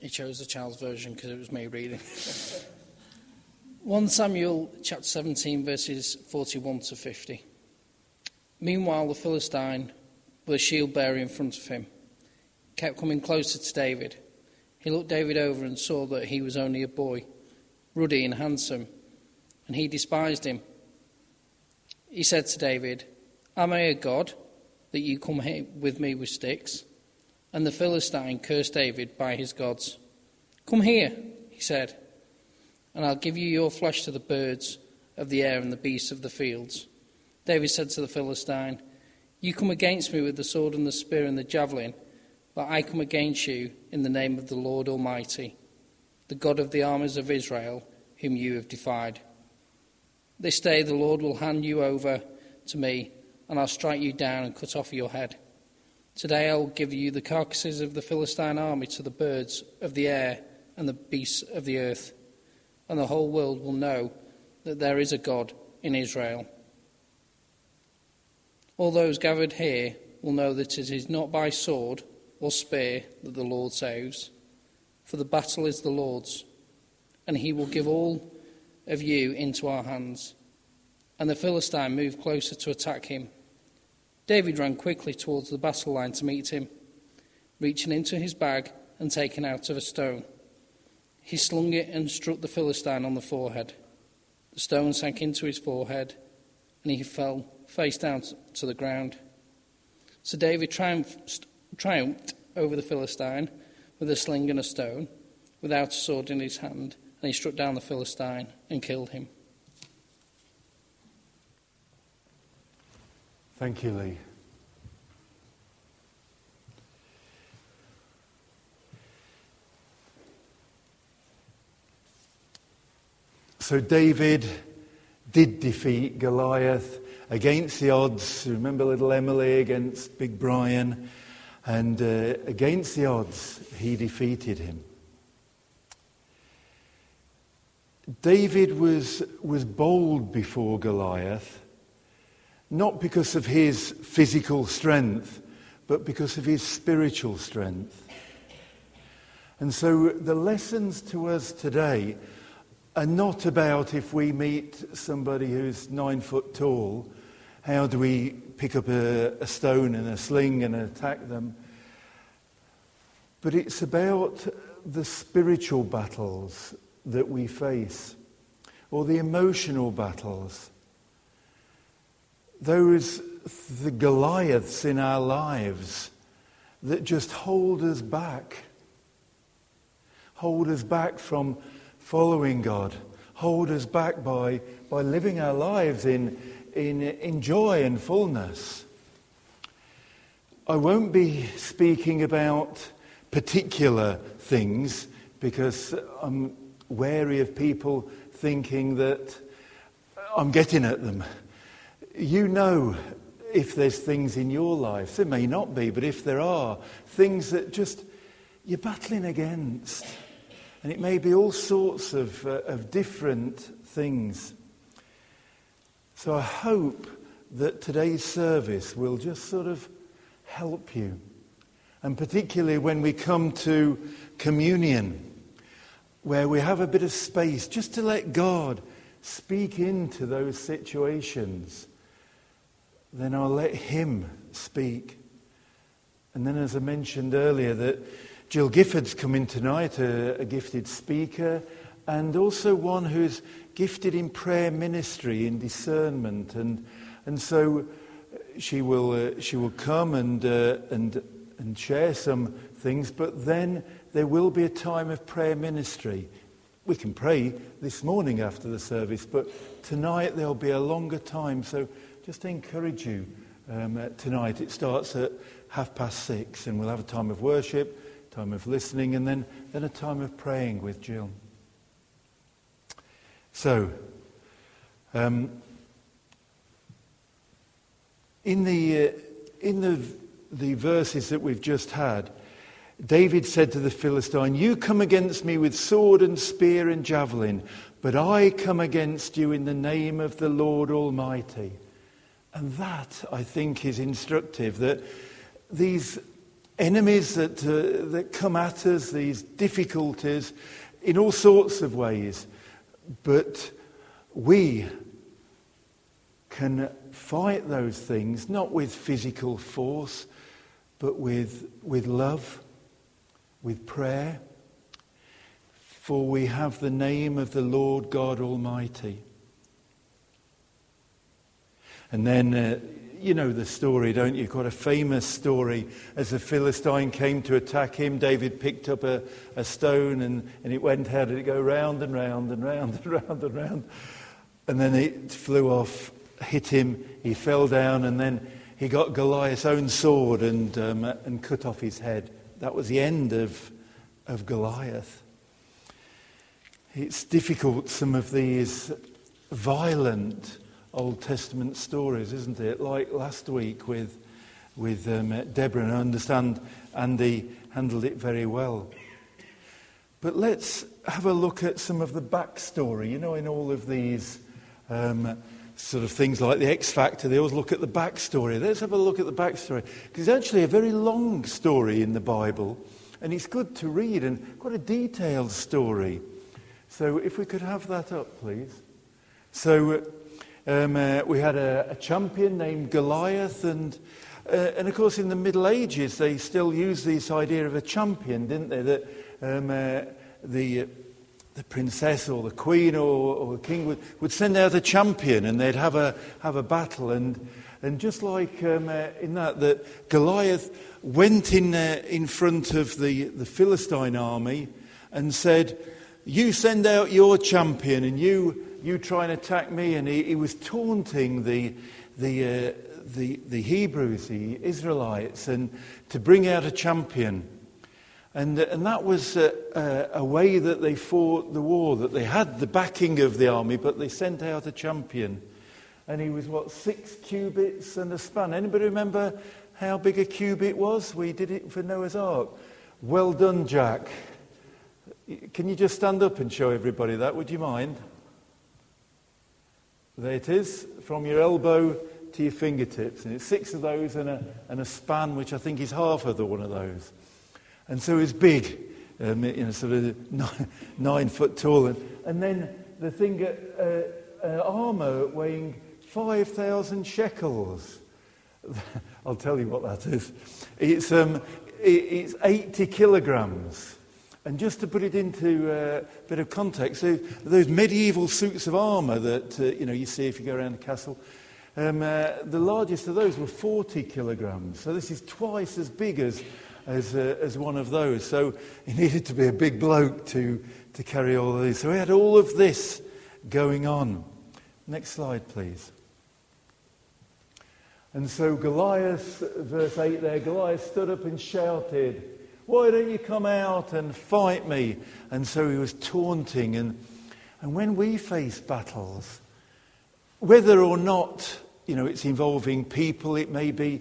He chose the child's version because it was me reading. 1 Samuel chapter 17, verses 41 to 50. Meanwhile, the Philistine, with a shield bearer in front of him, kept coming closer to David. He looked David over and saw that he was only a boy, ruddy and handsome, and he despised him. He said to David, Am I a god that you come here with me with sticks? And the Philistine cursed David by his gods. Come here, he said and I'll give you your flesh to the birds of the air and the beasts of the fields. David said to the Philistine, You come against me with the sword and the spear and the javelin, but I come against you in the name of the Lord Almighty, the God of the armies of Israel, whom you have defied. This day the Lord will hand you over to me, and I'll strike you down and cut off your head. Today I will give you the carcasses of the Philistine army to the birds of the air and the beasts of the earth and the whole world will know that there is a God in Israel. All those gathered here will know that it is not by sword or spear that the Lord saves, for the battle is the Lord's, and he will give all of you into our hands. And the Philistine moved closer to attack him. David ran quickly towards the battle line to meet him, reaching into his bag and taking out of a stone. He slung it and struck the Philistine on the forehead. The stone sank into his forehead, and he fell face down to the ground. So David triumphed, triumphed over the Philistine with a sling and a stone, without a sword in his hand, and he struck down the Philistine and killed him. Thank you, Lee. So David did defeat Goliath against the odds. Remember little Emily against Big Brian? And uh, against the odds, he defeated him. David was, was bold before Goliath, not because of his physical strength, but because of his spiritual strength. And so the lessons to us today are not about if we meet somebody who's nine foot tall, how do we pick up a, a stone and a sling and attack them? But it's about the spiritual battles that we face, or the emotional battles. Those, the Goliaths in our lives that just hold us back, hold us back from following God, hold us back by, by living our lives in, in, in joy and fullness. I won't be speaking about particular things because I'm wary of people thinking that I'm getting at them. You know if there's things in your life, there may not be, but if there are, things that just you're battling against and it may be all sorts of, uh, of different things. So I hope that today's service will just sort of help you. And particularly when we come to communion, where we have a bit of space just to let God speak into those situations, then I'll let Him speak. And then, as I mentioned earlier, that Jill Gifford's coming tonight, a, a gifted speaker, and also one who's gifted in prayer ministry, in discernment. And, and so she will, uh, she will come and, uh, and, and share some things, but then there will be a time of prayer ministry. We can pray this morning after the service, but tonight there'll be a longer time. So just encourage you um, uh, tonight. It starts at half past six, and we'll have a time of worship time of listening, and then, then a time of praying with Jill. So, um, in the, uh, in the, the verses that we've just had, David said to the Philistine, You come against me with sword and spear and javelin, but I come against you in the name of the Lord Almighty. And that, I think, is instructive that these enemies that, uh, that come at us, these difficulties, in all sorts of ways. But we can fight those things not with physical force, but with, with love, with prayer. For we have the name of the Lord God Almighty. And then uh, you know the story, don't you? Quite a famous story. As the Philistine came to attack him, David picked up a, a stone and, and it went, how did it go? Round and round and round and round and round. And then it flew off, hit him, he fell down, and then he got Goliath's own sword and, um, and cut off his head. That was the end of, of Goliath. It's difficult, some of these violent Old Testament stories, isn't it? Like last week with, with um, Deborah, and I understand Andy handled it very well. But let's have a look at some of the backstory. You know, in all of these um, sort of things like the X Factor, they always look at the backstory. Let's have a look at the backstory. Because it's actually a very long story in the Bible, and it's good to read and quite a detailed story. So if we could have that up, please. So um, uh, we had a, a, champion named Goliath, and, uh, and of course, in the Middle Ages, they still used this idea of a champion, didn't they? That um, uh, the, the princess or the queen or, or the king would, would send out a champion and they'd have a, have a battle. And, and just like um, uh, in that, that Goliath went in, uh, in front of the, the Philistine army and said, You send out your champion and you you try and attack me. And he, he was taunting the, the, uh, the, the Hebrews, the Israelites, and to bring out a champion. And, uh, and that was a, a, a, way that they fought the war, that they had the backing of the army, but they sent out a champion. And he was, what, six cubits and a span. Anybody remember how big a cubit was? We did it for Noah's Ark. Well done, Jack. Can you just stand up and show everybody that? Would you mind? There it is, from your elbow to your fingertips. And it's six of those and a, and a span, which I think is half of the one of those. And so it's big, um, you know, sort of nine, nine foot tall. And, and then the thing, uh, uh, armour weighing 5,000 shekels. I'll tell you what that is. It's, um, it, it's 80 kilograms. And just to put it into uh, a bit of context, those medieval suits of armour that uh, you know you see if you go around the castle, um, uh, the largest of those were 40 kilograms. So this is twice as big as, as, uh, as one of those. So he needed to be a big bloke to, to carry all of these. So he had all of this going on. Next slide, please. And so Goliath, verse 8 there, Goliath stood up and shouted. Why don't you come out and fight me? And so he was taunting. And, and when we face battles, whether or not you know, it's involving people, it may be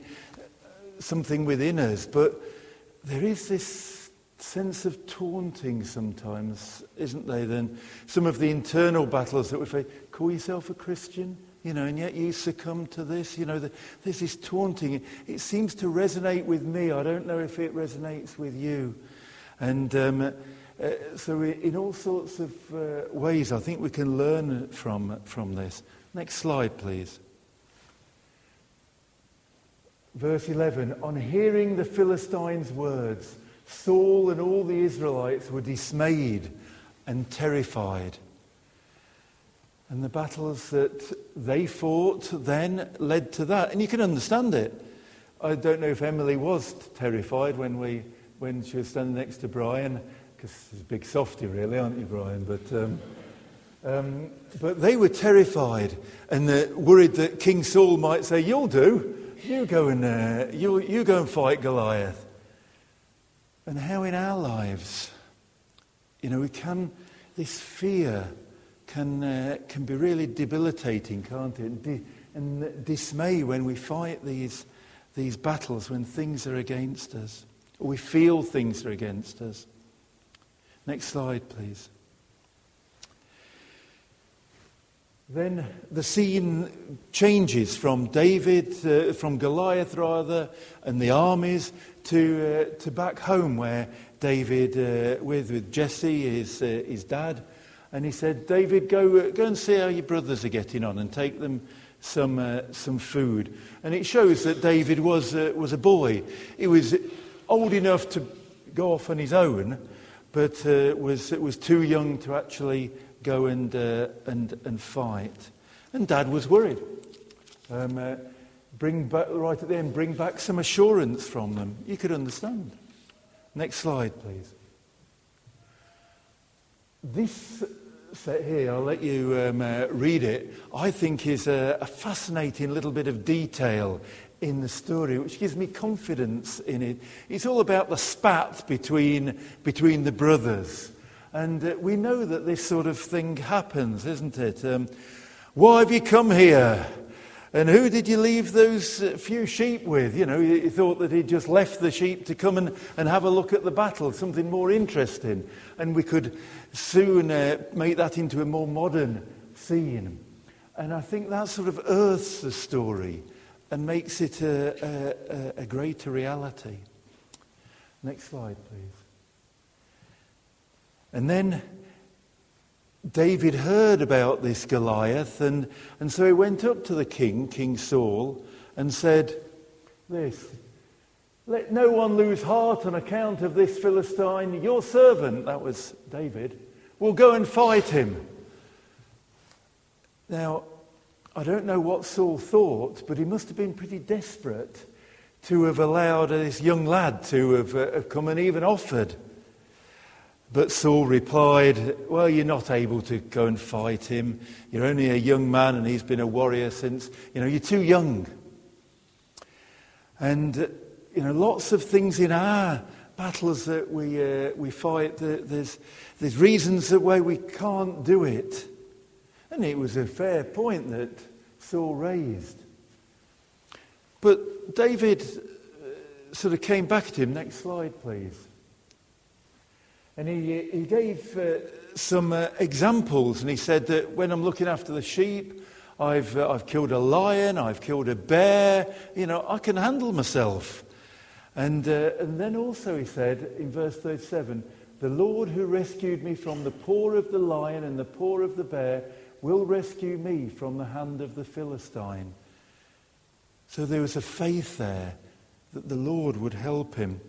something within us, but there is this sense of taunting sometimes, isn't there? Then some of the internal battles that we face. Call yourself a Christian? You know, and yet you succumb to this. You know, the, this taunting. It seems to resonate with me. I don't know if it resonates with you. And um, uh, so, in all sorts of uh, ways, I think we can learn from, from this. Next slide, please. Verse 11 On hearing the Philistines' words, Saul and all the Israelites were dismayed and terrified. And the battles that they fought then led to that. And you can understand it. I don't know if Emily was terrified when, we, when she was standing next to Brian, because he's a big softy, really, aren't you, Brian? But, um, um, but they were terrified and uh, worried that King Saul might say, You'll do. You go, and, uh, you, you go and fight Goliath. And how in our lives, you know, we can, this fear can, uh, can be really debilitating, can't it? And, di- and dismay when we fight these, these battles, when things are against us, or we feel things are against us. Next slide, please. then the scene changes from David, uh, from Goliath rather, and the armies to, uh, to back home where David, uh, with, with Jesse, his, uh, his dad, and he said, David, go, uh, go and see how your brothers are getting on and take them some, uh, some food. And it shows that David was, was a boy. He was old enough to go off on his own, but was, was too young to actually go and, uh, and, and fight. And Dad was worried. Um, uh, bring back, right at the end, bring back some assurance from them. You could understand. Next slide, please. This set here, I'll let you um, uh, read it, I think is a, a fascinating little bit of detail in the story, which gives me confidence in it. It's all about the spat between, between the brothers. And uh, we know that this sort of thing happens, isn't it? Um, why have you come here? And who did you leave those uh, few sheep with? You know, you thought that he'd just left the sheep to come and, and have a look at the battle, something more interesting. And we could soon uh, make that into a more modern scene. And I think that sort of earths the story and makes it a, a, a greater reality. Next slide, please. And then David heard about this Goliath, and, and so he went up to the king, King Saul, and said, This, let no one lose heart on account of this Philistine. Your servant, that was David, will go and fight him. Now, I don't know what Saul thought, but he must have been pretty desperate to have allowed this young lad to have, uh, have come and even offered. But Saul replied, Well, you're not able to go and fight him. You're only a young man and he's been a warrior since, you know, you're too young. And, you know, lots of things in our battles that we, uh, we fight, there's, there's reasons that why we can't do it. And it was a fair point that Saul raised. But David uh, sort of came back at him. Next slide, please. And he, he gave uh, some uh, examples, and he said that when I'm looking after the sheep, I've, uh, I've killed a lion, I've killed a bear, you know, I can handle myself. And, uh, and then also he said in verse 37 The Lord who rescued me from the paw of the lion and the paw of the bear will rescue me from the hand of the Philistine. So there was a faith there that the Lord would help him.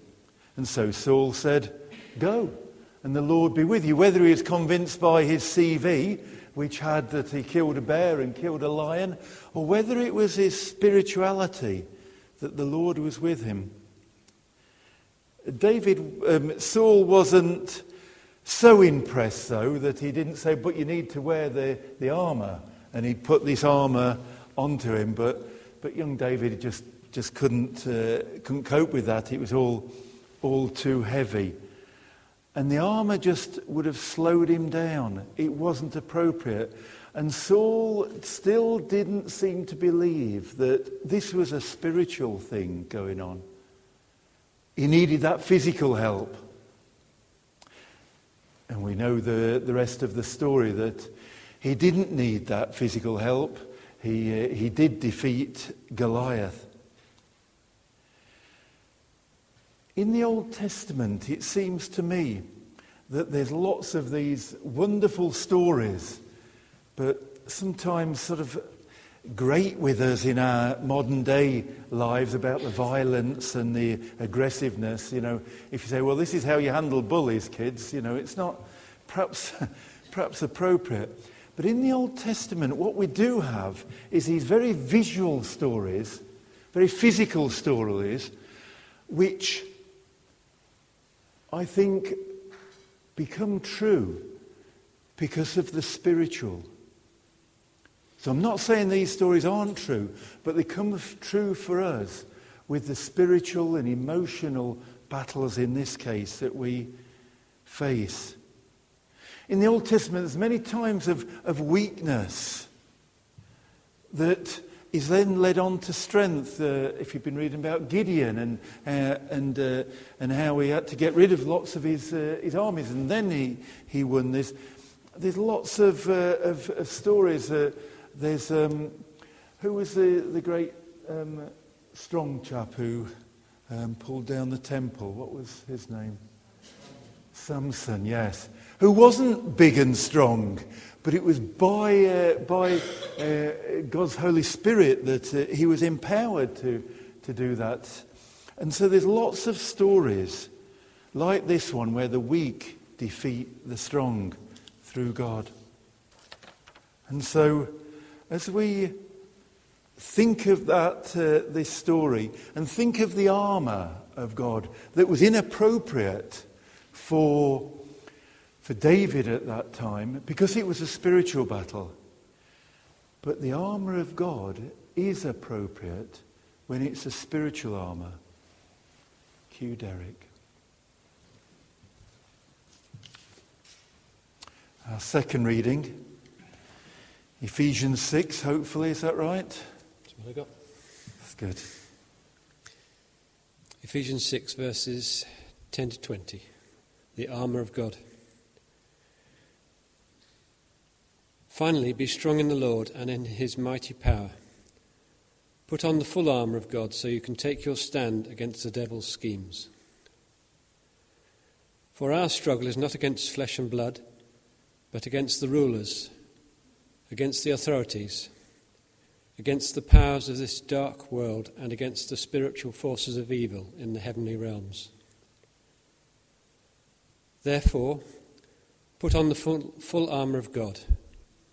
And so Saul said, Go and the Lord be with you. Whether he is convinced by his CV, which had that he killed a bear and killed a lion, or whether it was his spirituality that the Lord was with him. David, um, Saul wasn't so impressed, though, that he didn't say, But you need to wear the, the armour. And he put this armour onto him. But, but young David just, just couldn't, uh, couldn't cope with that. It was all, all too heavy. And the armor just would have slowed him down. It wasn't appropriate. And Saul still didn't seem to believe that this was a spiritual thing going on. He needed that physical help. And we know the, the rest of the story that he didn't need that physical help. He, uh, he did defeat Goliath. In the Old Testament, it seems to me that there's lots of these wonderful stories, but sometimes sort of great with us in our modern day lives about the violence and the aggressiveness. You know, if you say, well, this is how you handle bullies, kids, you know, it's not perhaps, perhaps appropriate. But in the Old Testament, what we do have is these very visual stories, very physical stories, which I think, become true because of the spiritual. So I'm not saying these stories aren't true, but they come true for us with the spiritual and emotional battles in this case that we face. In the Old Testament, there's many times of, of weakness that is then led on to strength. Uh, if you've been reading about Gideon and, uh, and, uh, and how he had to get rid of lots of his, uh, his armies, and then he, he won this. there's lots of, uh, of, of, stories. Uh, there's, um, who was the, the great um, strong chap who um, pulled down the temple? What was his name? Samson, yes. Who wasn't big and strong, but it was by, uh, by uh, God's Holy Spirit that uh, he was empowered to, to do that. And so there's lots of stories like this one where the weak defeat the strong through God. And so as we think of that, uh, this story and think of the armour of God that was inappropriate for, for David at that time because it was a spiritual battle. But the armour of God is appropriate when it's a spiritual armour. Cue Derek. Our second reading, Ephesians 6, hopefully, is that right? That's what I got. That's good. Ephesians 6, verses 10 to 20. The armour of God. Finally, be strong in the Lord and in his mighty power. Put on the full armour of God so you can take your stand against the devil's schemes. For our struggle is not against flesh and blood but against the rulers, against the authorities, against the powers of this dark world, and against the spiritual forces of evil in the heavenly realms. Therefore, put on the full, full armour of God,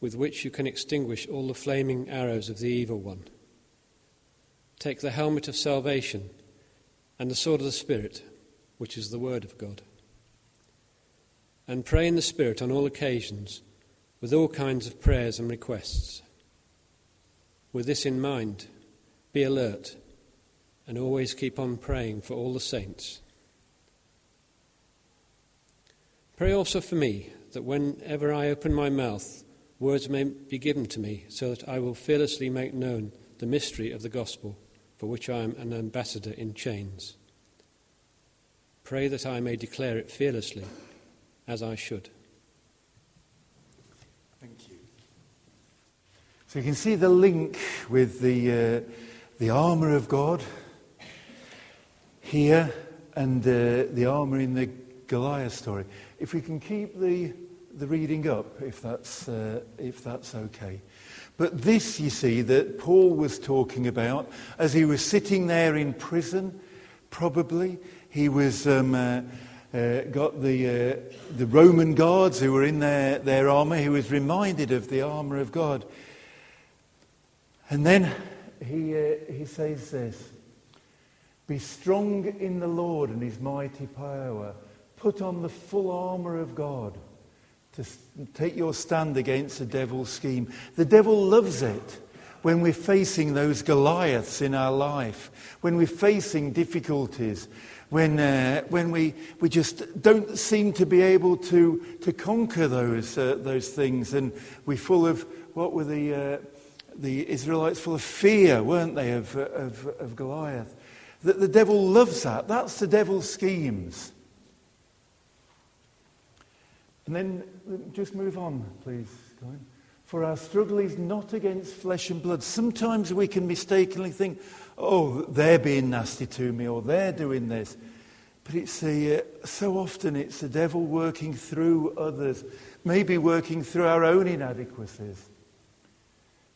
with which you can extinguish all the flaming arrows of the evil one. Take the helmet of salvation and the sword of the Spirit, which is the word of God and pray in the Spirit on all occasions with all kinds of prayers and requests. With this in mind, be alert and always keep on praying for all the saints. Pray also for me that whenever I open my mouth, words may be given to me so that I will fearlessly make known the mystery of the gospel for which I am an ambassador in chains. Pray that I may declare it fearlessly as I should. Thank you. So you can see the link with the, uh, the armour of God here and uh, the armour in the Goliath story. If we can keep the, the reading up, if that's, uh, if that's okay. But this, you see, that Paul was talking about as he was sitting there in prison, probably, he was. Um, uh, uh, got the, uh, the Roman guards who were in their, their armour. He was reminded of the armour of God. And then he, uh, he says this Be strong in the Lord and his mighty power. Put on the full armour of God to take your stand against the devil's scheme. The devil loves it when we're facing those Goliaths in our life, when we're facing difficulties, when, uh, when we, we just don't seem to be able to, to conquer those, uh, those things. And we're full of, what were the, uh, the Israelites full of fear, weren't they, of, of, of Goliath? That the devil loves that. That's the devil's schemes. And then just move on, please. For our struggle is not against flesh and blood. Sometimes we can mistakenly think, oh, they're being nasty to me or they're doing this. But it's a, uh, so often it's the devil working through others, maybe working through our own inadequacies.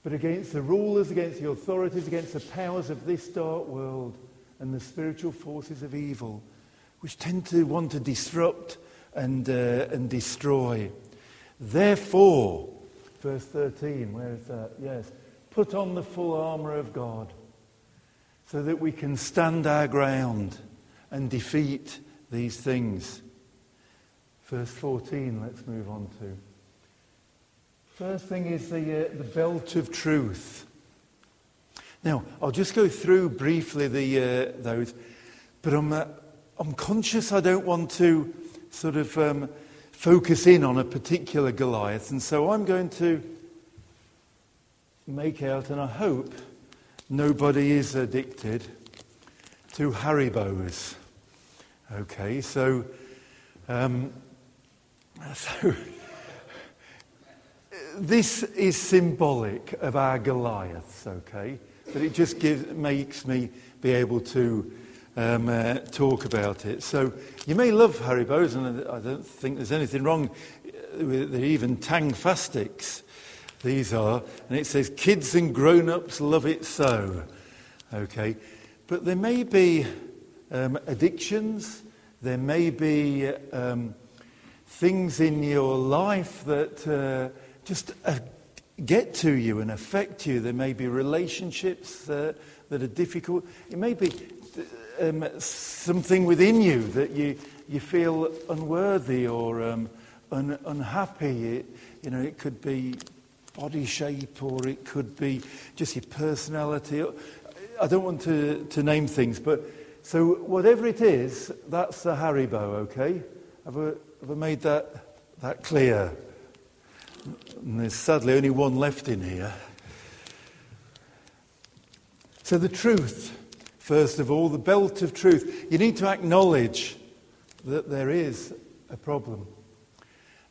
But against the rulers, against the authorities, against the powers of this dark world and the spiritual forces of evil, which tend to want to disrupt and, uh, and destroy. Therefore, verse 13, where is that? Yes. Put on the full armour of God so that we can stand our ground and defeat these things. Verse 14, let's move on to. First thing is the, uh, the belt of truth. Now, I'll just go through briefly the, uh, those, but I'm, uh, I'm conscious I don't want to sort of um, focus in on a particular Goliath, and so I'm going to make out, and I hope nobody is addicted to Haribos. Okay, so, um, so this is symbolic of our Goliaths, okay? But it just gives, makes me be able to um, uh, talk about it. So you may love Haribos, and I don't think there's anything wrong with they're even Tangfastics. These are, and it says, kids and grown ups love it so. Okay, but there may be um, addictions, there may be um, things in your life that uh, just uh, get to you and affect you. There may be relationships uh, that are difficult. It may be um, something within you that you, you feel unworthy or um, un, unhappy. It, you know, it could be body shape or it could be just your personality. I don't want to, to name things, but so whatever it is, that's the Haribo, okay? Have I, have I made that, that clear? And there's sadly only one left in here. So, the truth, first of all, the belt of truth. You need to acknowledge that there is a problem.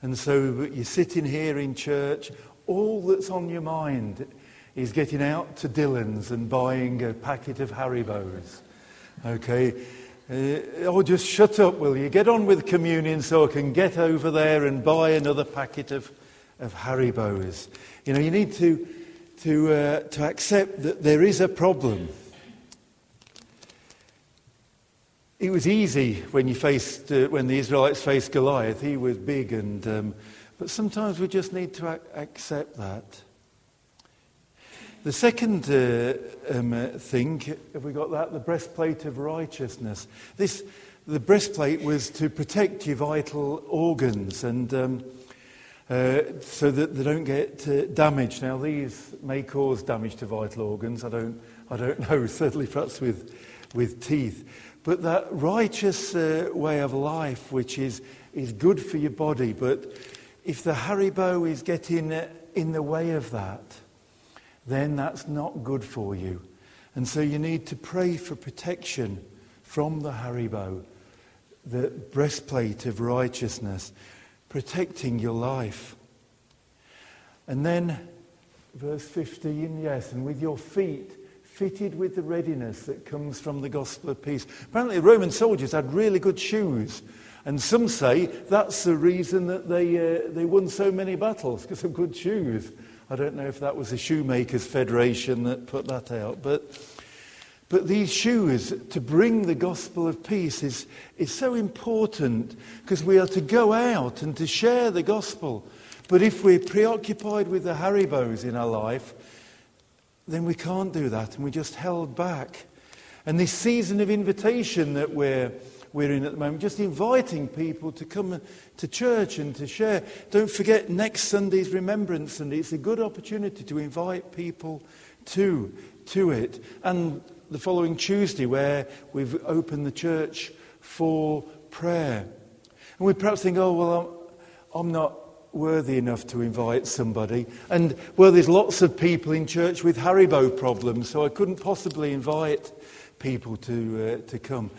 And so, you're sitting here in church, all that's on your mind is getting out to Dylan's and buying a packet of Haribos. Okay? Uh, oh, just shut up, will you? Get on with communion so I can get over there and buy another packet of of Haribos. You know, you need to, to, uh, to accept that there is a problem. It was easy when, you faced, uh, when the Israelites faced Goliath. He was big, and, um, but sometimes we just need to ac- accept that. The second uh, um, uh, thing, have we got that? The breastplate of righteousness. This, the breastplate was to protect your vital organs, and um, uh, so that they don't get uh, damaged. Now, these may cause damage to vital organs. I don't, I don't know, certainly perhaps with, with teeth. But that righteous uh, way of life, which is, is good for your body, but if the Haribo is getting uh, in the way of that, then that's not good for you. And so you need to pray for protection from the Haribo, the breastplate of righteousness protecting your life. And then, verse 15, yes, and with your feet fitted with the readiness that comes from the gospel of peace. Apparently, Roman soldiers had really good shoes. And some say that's the reason that they, uh, they won so many battles, because of good shoes. I don't know if that was the Shoemakers Federation that put that out. But but these shoes, to bring the gospel of peace, is, is so important because we are to go out and to share the gospel. But if we're preoccupied with the Haribos in our life, then we can't do that and we're just held back. And this season of invitation that we're, we're in at the moment, just inviting people to come to church and to share. Don't forget next Sunday's Remembrance Sunday. It's a good opportunity to invite people to, to it. And the following Tuesday, where we've opened the church for prayer. And we perhaps think, oh, well, I'm, I'm not worthy enough to invite somebody. And, well, there's lots of people in church with Haribo problems, so I couldn't possibly invite people to, uh, to come.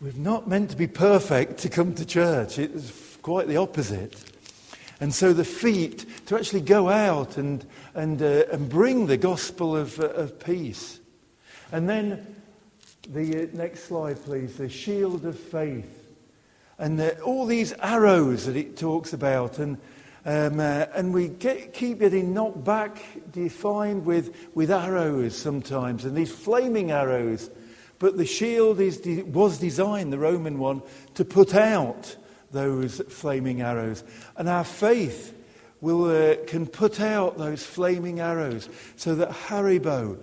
We're not meant to be perfect to come to church, it's quite the opposite. And so the feet to actually go out and, and, uh, and bring the gospel of, uh, of peace. And then the uh, next slide, please, the shield of faith. And the, all these arrows that it talks about, and, um, uh, and we get, keep getting knocked back, defined with, with arrows sometimes, and these flaming arrows. But the shield is de- was designed, the Roman one, to put out those flaming arrows. And our faith will, uh, can put out those flaming arrows so that Haribo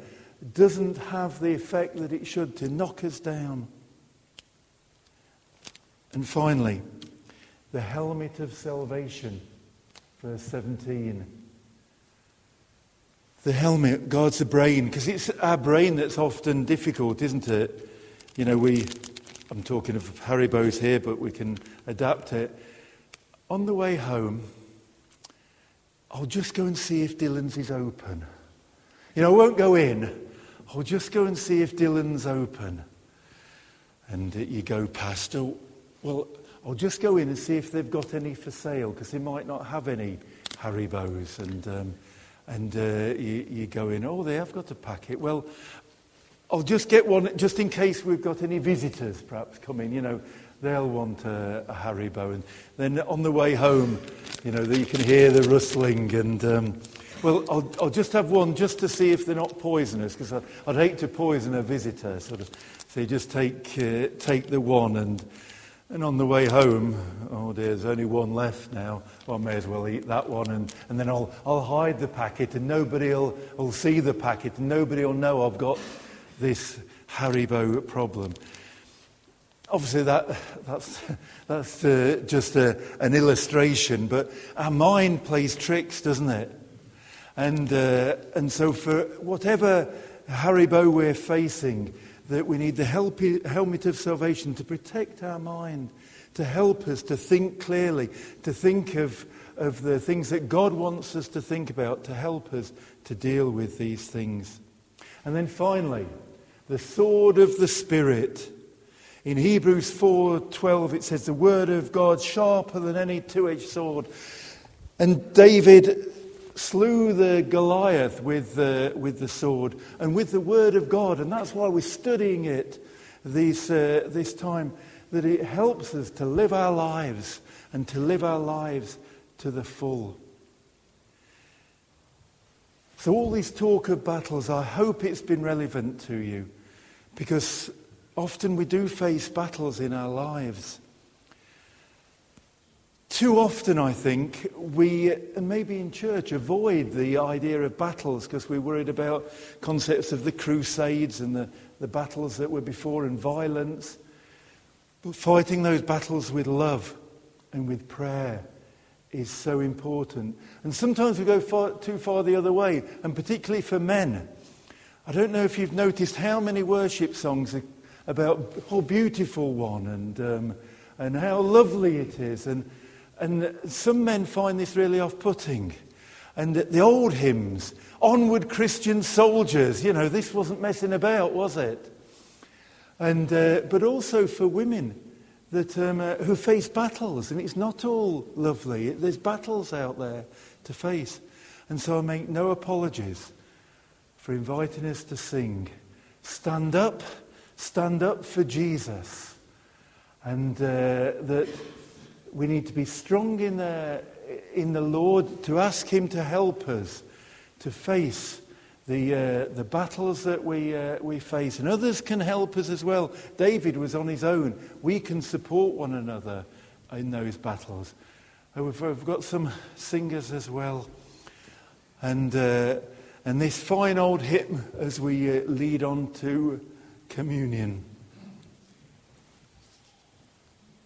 doesn't have the effect that it should to knock us down. And finally, the helmet of salvation, verse 17. the helmet guards the brain, because it's our brain that's often difficult, isn't it? You know, we, I'm talking of Haribo's here, but we can adapt it. On the way home, I'll just go and see if Dylan's is open. You know, I won't go in. I'll just go and see if Dylan's open. And you go past, oh, well, I'll just go in and see if they've got any for sale, because they might not have any Haribo's. And, um, and uh, you, you go in, oh, they have got a packet. Well, I'll just get one just in case we've got any visitors perhaps coming. You know, they'll want a, a Haribo. And then on the way home, you know, you can hear the rustling. And, um, well, I'll, I'll just have one just to see if they're not poisonous, because I'd, I'd hate to poison a visitor. Sort of. So you just take, uh, take the one. And, and on the way home, oh dear, there's only one left now. Well, I may as well eat that one. And, and then I'll, I'll hide the packet, and nobody will, will see the packet, and nobody will know I've got this Haribo problem. Obviously, that, that's, that's uh, just a, an illustration, but our mind plays tricks, doesn't it? And, uh, and so, for whatever Haribo we're facing, that we need the helmet of salvation to protect our mind, to help us to think clearly, to think of, of the things that God wants us to think about, to help us to deal with these things. And then finally, the sword of the Spirit. In Hebrews 4:12 it says the word of God sharper than any two-edged sword. And David slew the Goliath with the, with the sword and with the word of God. And that's why we're studying it this, uh, this time, that it helps us to live our lives and to live our lives to the full. So, all this talk of battles, I hope it's been relevant to you because often we do face battles in our lives. Too often, I think, we, and maybe in church, avoid the idea of battles because we're worried about concepts of the crusades and the, the battles that were before and violence. But fighting those battles with love and with prayer is so important. And sometimes we go far, too far the other way, and particularly for men. I don't know if you've noticed how many worship songs are about, oh, beautiful one, and, um, and how lovely it is. And, and some men find this really off putting. And the old hymns, Onward Christian Soldiers, you know, this wasn't messing about, was it? And, uh, but also for women that, um, uh, who face battles, and it's not all lovely. There's battles out there to face. And so I make no apologies for inviting us to sing. Stand up, stand up for Jesus. And uh, that we need to be strong in the, in the Lord to ask Him to help us to face the, uh, the battles that we, uh, we face. And others can help us as well. David was on his own. We can support one another in those battles. Uh, we've, we've got some singers as well. And, uh, and this fine old hymn as we uh, lead on to communion.